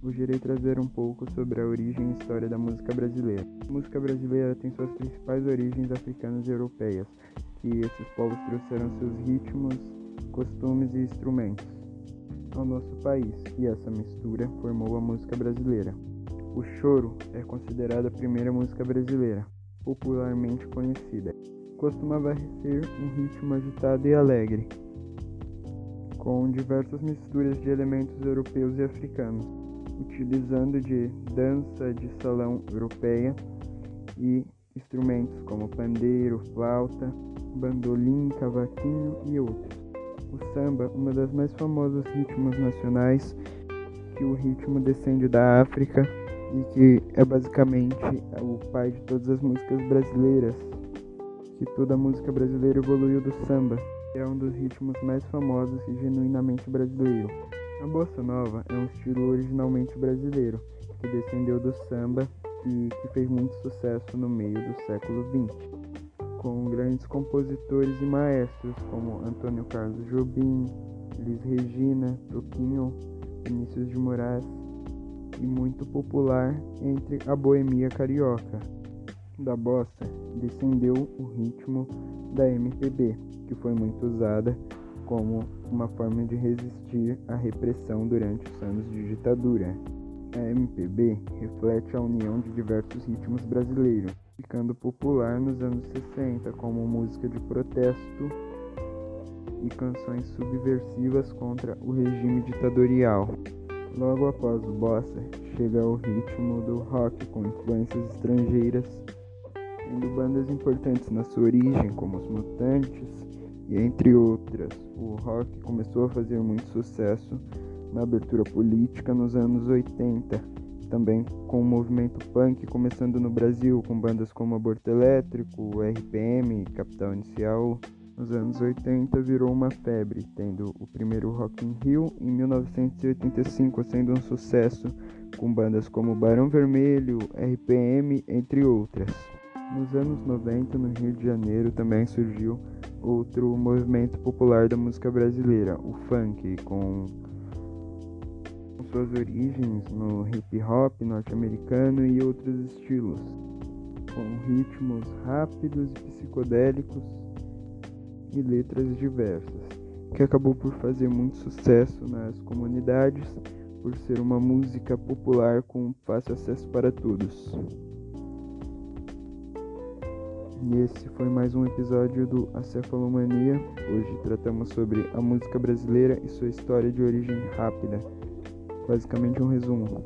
Hoje irei trazer um pouco sobre a origem e história da música brasileira. A música brasileira tem suas principais origens africanas e europeias, que esses povos trouxeram seus ritmos, costumes e instrumentos ao nosso país, e essa mistura formou a música brasileira. O choro é considerado a primeira música brasileira, popularmente conhecida. Costumava ser um ritmo agitado e alegre, com diversas misturas de elementos europeus e africanos, utilizando de dança de salão europeia e instrumentos como pandeiro, flauta, bandolim, cavaquinho e outros. O samba, uma das mais famosos ritmos nacionais, que o ritmo descende da África e que é basicamente o pai de todas as músicas brasileiras, que toda a música brasileira evoluiu do samba é um dos ritmos mais famosos e genuinamente brasileiro. A bossa nova é um estilo originalmente brasileiro, que descendeu do samba e que fez muito sucesso no meio do século XX, com grandes compositores e maestros como Antônio Carlos Jobim, Liz Regina, Toquinho, Vinícius de Moraes e muito popular entre a boemia carioca. Da bossa descendeu o ritmo da MPB, que foi muito usada como uma forma de resistir à repressão durante os anos de ditadura. A MPB reflete a união de diversos ritmos brasileiros, ficando popular nos anos 60 como música de protesto e canções subversivas contra o regime ditatorial. Logo após o bossa, chega o ritmo do rock com influências estrangeiras, tendo bandas importantes na sua origem, como os Mutantes, e entre outras. O rock começou a fazer muito sucesso na abertura política nos anos 80, também com o movimento punk começando no Brasil, com bandas como Aborto Elétrico, RPM, Capital Inicial. Nos anos 80 virou uma febre, tendo o primeiro Rock in Rio em 1985 sendo um sucesso, com bandas como Barão Vermelho, RPM, entre outras. Nos anos 90, no Rio de Janeiro, também surgiu outro movimento popular da música brasileira, o funk, com suas origens no hip hop norte-americano e outros estilos, com ritmos rápidos e psicodélicos e letras diversas, que acabou por fazer muito sucesso nas comunidades por ser uma música popular com fácil acesso para todos. E esse foi mais um episódio do Acefalomania. Hoje tratamos sobre a música brasileira e sua história de origem rápida. Basicamente um resumo.